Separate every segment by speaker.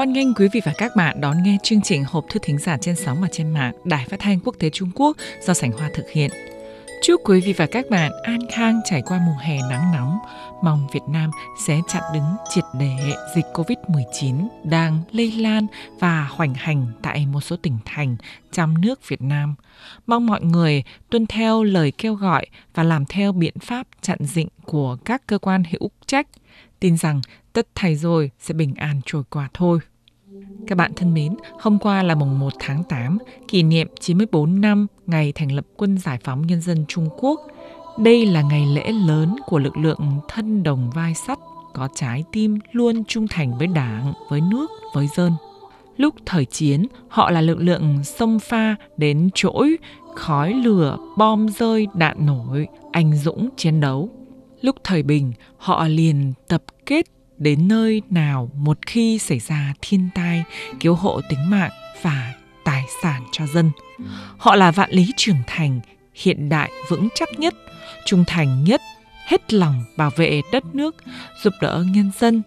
Speaker 1: Hoan nghênh quý vị và các bạn đón nghe chương trình Hộp thư thính giả trên sóng và trên mạng, Đài Phát thanh Quốc tế Trung Quốc do Sảnh Hoa thực hiện. Chúc quý vị và các bạn an khang trải qua mùa hè nắng nóng. Mong Việt Nam sẽ chặn đứng triệt để dịch COVID-19 đang lây lan và hoành hành tại một số tỉnh thành trong nước Việt Nam. Mong mọi người tuân theo lời kêu gọi và làm theo biện pháp chặn dịch của các cơ quan hữu trách. Tin rằng tất thầy rồi sẽ bình an trôi qua thôi. Các bạn thân mến, hôm qua là mùng 1 tháng 8, kỷ niệm 94 năm ngày thành lập Quân Giải phóng Nhân dân Trung Quốc. Đây là ngày lễ lớn của lực lượng thân đồng vai sắt, có trái tim luôn trung thành với đảng, với nước, với dân. Lúc thời chiến, họ là lực lượng sông pha đến trỗi, khói lửa, bom rơi, đạn nổi, anh dũng chiến đấu. Lúc thời bình, họ liền tập kết đến nơi nào một khi xảy ra thiên tai, cứu hộ tính mạng và tài sản cho dân. Họ là vạn lý trưởng thành, hiện đại vững chắc nhất, trung thành nhất, hết lòng bảo vệ đất nước, giúp đỡ nhân dân.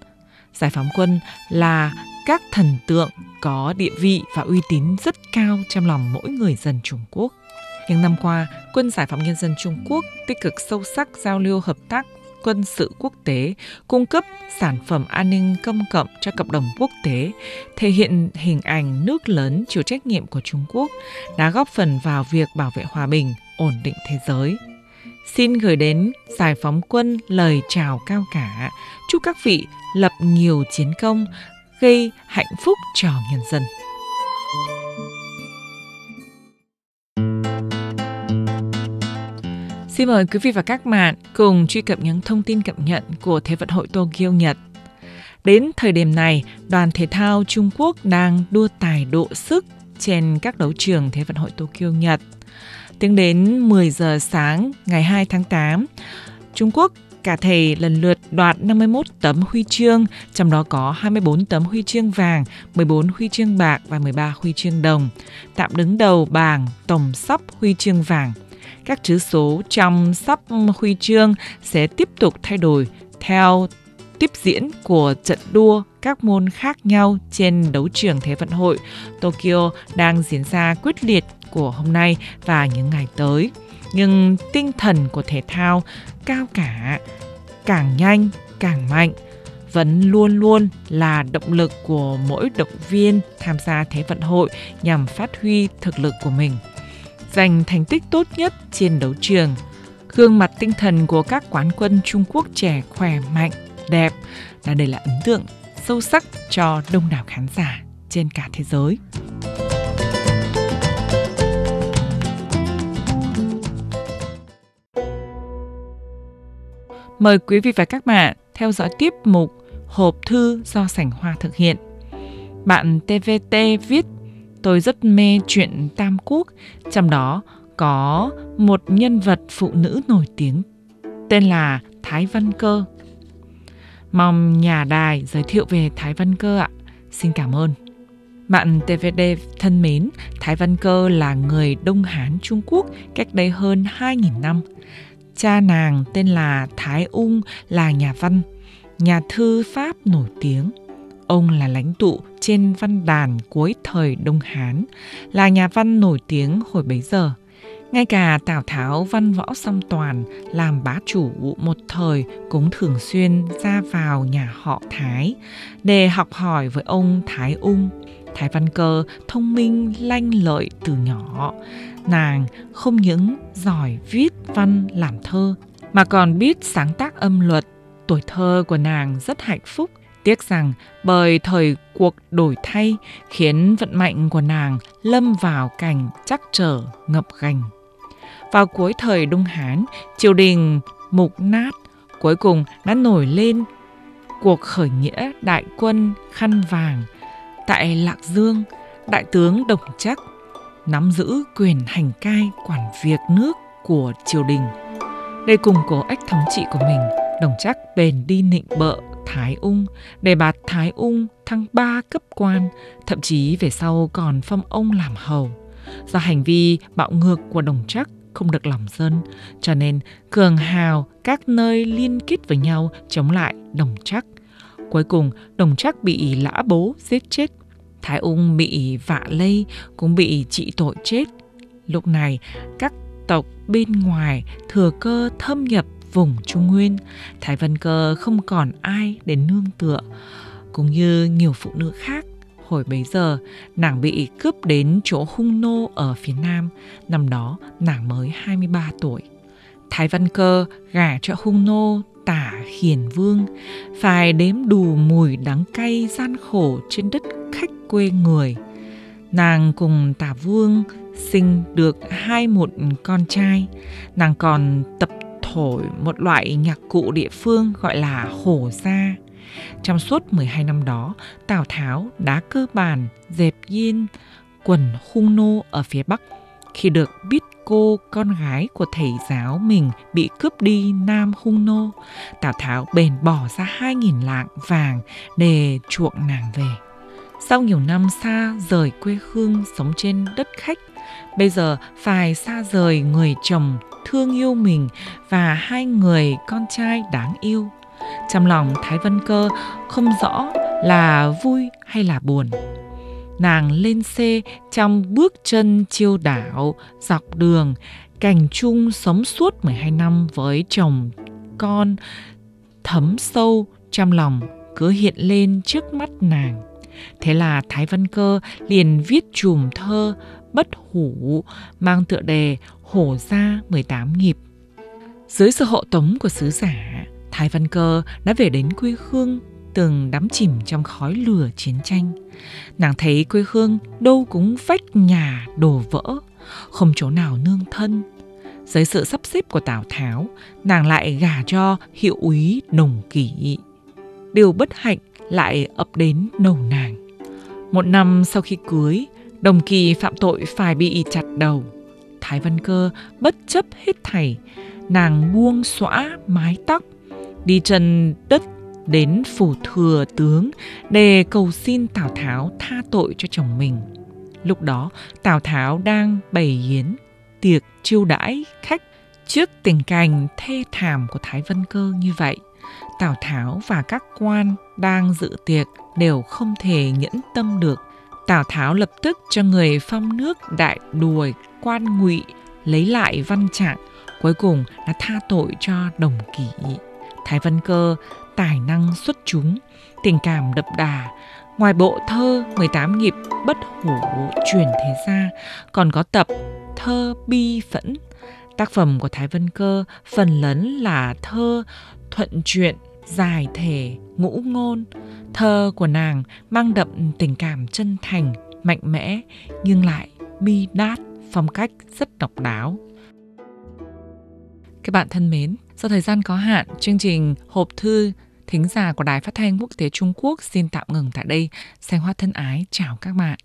Speaker 1: Giải phóng quân là các thần tượng có địa vị và uy tín rất cao trong lòng mỗi người dân Trung Quốc. Những năm qua, Quân Giải phóng Nhân dân Trung Quốc tích cực sâu sắc giao lưu hợp tác quân sự quốc tế, cung cấp sản phẩm an ninh công cộng cho cộng đồng quốc tế, thể hiện hình ảnh nước lớn chịu trách nhiệm của Trung Quốc, đã góp phần vào việc bảo vệ hòa bình, ổn định thế giới. Xin gửi đến giải phóng quân lời chào cao cả, chúc các vị lập nhiều chiến công, gây hạnh phúc cho nhân dân. Xin mời quý vị và các bạn cùng truy cập những thông tin cập nhật của Thế vận hội Tokyo Nhật. Đến thời điểm này, đoàn thể thao Trung Quốc đang đua tài độ sức trên các đấu trường Thế vận hội Tokyo Nhật. Tính đến 10 giờ sáng ngày 2 tháng 8, Trung Quốc cả thể lần lượt đoạt 51 tấm huy chương, trong đó có 24 tấm huy chương vàng, 14 huy chương bạc và 13 huy chương đồng, tạm đứng đầu bảng tổng sắp huy chương vàng các chữ số trong sắp huy chương sẽ tiếp tục thay đổi theo tiếp diễn của trận đua các môn khác nhau trên đấu trường Thế vận hội Tokyo đang diễn ra quyết liệt của hôm nay và những ngày tới. Nhưng tinh thần của thể thao cao cả, càng nhanh, càng mạnh, vẫn luôn luôn là động lực của mỗi động viên tham gia Thế vận hội nhằm phát huy thực lực của mình giành thành tích tốt nhất trên đấu trường. Gương mặt tinh thần của các quán quân Trung Quốc trẻ khỏe mạnh, đẹp là đây là ấn tượng sâu sắc cho đông đảo khán giả trên cả thế giới. Mời quý vị và các bạn theo dõi tiếp mục Hộp thư do Sảnh Hoa thực hiện. Bạn TVT viết tôi rất mê chuyện Tam Quốc, trong đó có một nhân vật phụ nữ nổi tiếng tên là Thái Văn Cơ. Mong nhà đài giới thiệu về Thái Văn Cơ ạ. Xin cảm ơn. Bạn TVD thân mến, Thái Văn Cơ là người Đông Hán Trung Quốc cách đây hơn 2.000 năm. Cha nàng tên là Thái Ung là nhà văn, nhà thư Pháp nổi tiếng. Ông là lãnh tụ trên văn đàn cuối thời Đông Hán, là nhà văn nổi tiếng hồi bấy giờ. Ngay cả Tào Tháo văn võ song toàn làm bá chủ một thời cũng thường xuyên ra vào nhà họ Thái để học hỏi với ông Thái Ung. Thái Văn Cơ thông minh lanh lợi từ nhỏ. Nàng không những giỏi viết văn làm thơ mà còn biết sáng tác âm luật. Tuổi thơ của nàng rất hạnh phúc Tiếc rằng bởi thời cuộc đổi thay khiến vận mệnh của nàng lâm vào cảnh chắc trở ngập gành. Vào cuối thời Đông Hán, triều đình mục nát, cuối cùng đã nổi lên cuộc khởi nghĩa đại quân khăn vàng tại Lạc Dương, đại tướng Đồng Chắc nắm giữ quyền hành cai quản việc nước của triều đình. Để cùng cố ích thống trị của mình, Đồng Chắc bền đi nịnh bợ Thái Ung để bạt Thái Ung thăng ba cấp quan, thậm chí về sau còn phong ông làm hầu. Do hành vi bạo ngược của đồng trắc không được lòng dân, cho nên cường hào các nơi liên kết với nhau chống lại đồng trắc. Cuối cùng, Đồng Trắc bị lã bố giết chết. Thái Ung bị vạ lây, cũng bị trị tội chết. Lúc này, các tộc bên ngoài thừa cơ thâm nhập vùng Trung Nguyên. Thái văn Cơ không còn ai để nương tựa, cũng như nhiều phụ nữ khác. Hồi bấy giờ, nàng bị cướp đến chỗ hung nô ở phía nam. Năm đó, nàng mới 23 tuổi. Thái Văn Cơ gả cho hung nô tả hiền vương, phải đếm đủ mùi đắng cay gian khổ trên đất khách quê người. Nàng cùng tả vương sinh được hai một con trai. Nàng còn tập thổi một loại nhạc cụ địa phương gọi là hổ gia. Trong suốt 12 năm đó, Tào Tháo đã cơ bản dẹp yên quần hung nô ở phía Bắc. Khi được biết cô con gái của thầy giáo mình bị cướp đi Nam Hung Nô, Tào Tháo bèn bỏ ra 2.000 lạng vàng để chuộng nàng về. Sau nhiều năm xa rời quê hương sống trên đất khách, bây giờ phải xa rời người chồng thương yêu mình và hai người con trai đáng yêu. Trong lòng Thái Vân Cơ không rõ là vui hay là buồn. Nàng lên xe trong bước chân chiêu đảo dọc đường, cảnh chung sống suốt 12 năm với chồng, con, thấm sâu trong lòng cứ hiện lên trước mắt nàng. Thế là Thái Văn Cơ liền viết chùm thơ bất hủ mang tựa đề Hổ ra 18 nghiệp Dưới sự hộ tống của sứ giả, Thái Văn Cơ đã về đến quê hương từng đắm chìm trong khói lửa chiến tranh. Nàng thấy quê hương đâu cũng vách nhà đổ vỡ, không chỗ nào nương thân. Dưới sự sắp xếp của Tào Tháo, nàng lại gả cho hiệu úy Đồng Kỷ. Điều bất hạnh lại ập đến đầu nàng. Một năm sau khi cưới, Đồng Kỳ phạm tội phải bị chặt đầu. Thái Văn Cơ bất chấp hết thảy, nàng buông xõa mái tóc, đi chân đất đến phủ thừa tướng để cầu xin Tào Tháo tha tội cho chồng mình. Lúc đó, Tào Tháo đang bày yến tiệc chiêu đãi khách trước tình cảnh thê thảm của Thái Vân Cơ như vậy. Tào Tháo và các quan đang dự tiệc đều không thể nhẫn tâm được. Tào Tháo lập tức cho người phong nước đại đuổi quan ngụy lấy lại văn trạng, cuối cùng là tha tội cho đồng kỷ. Thái Văn Cơ tài năng xuất chúng, tình cảm đậm đà. Ngoài bộ thơ 18 nghiệp bất hủ truyền thế gia, còn có tập thơ bi phẫn. Tác phẩm của Thái Vân Cơ phần lớn là thơ thuận truyện, dài thể, ngũ ngôn. Thơ của nàng mang đậm tình cảm chân thành, mạnh mẽ nhưng lại bi đát, phong cách rất độc đáo. Các bạn thân mến, do thời gian có hạn, chương trình hộp thư thính giả của Đài Phát thanh Quốc tế Trung Quốc xin tạm ngừng tại đây. Xanh Hoa thân ái chào các bạn.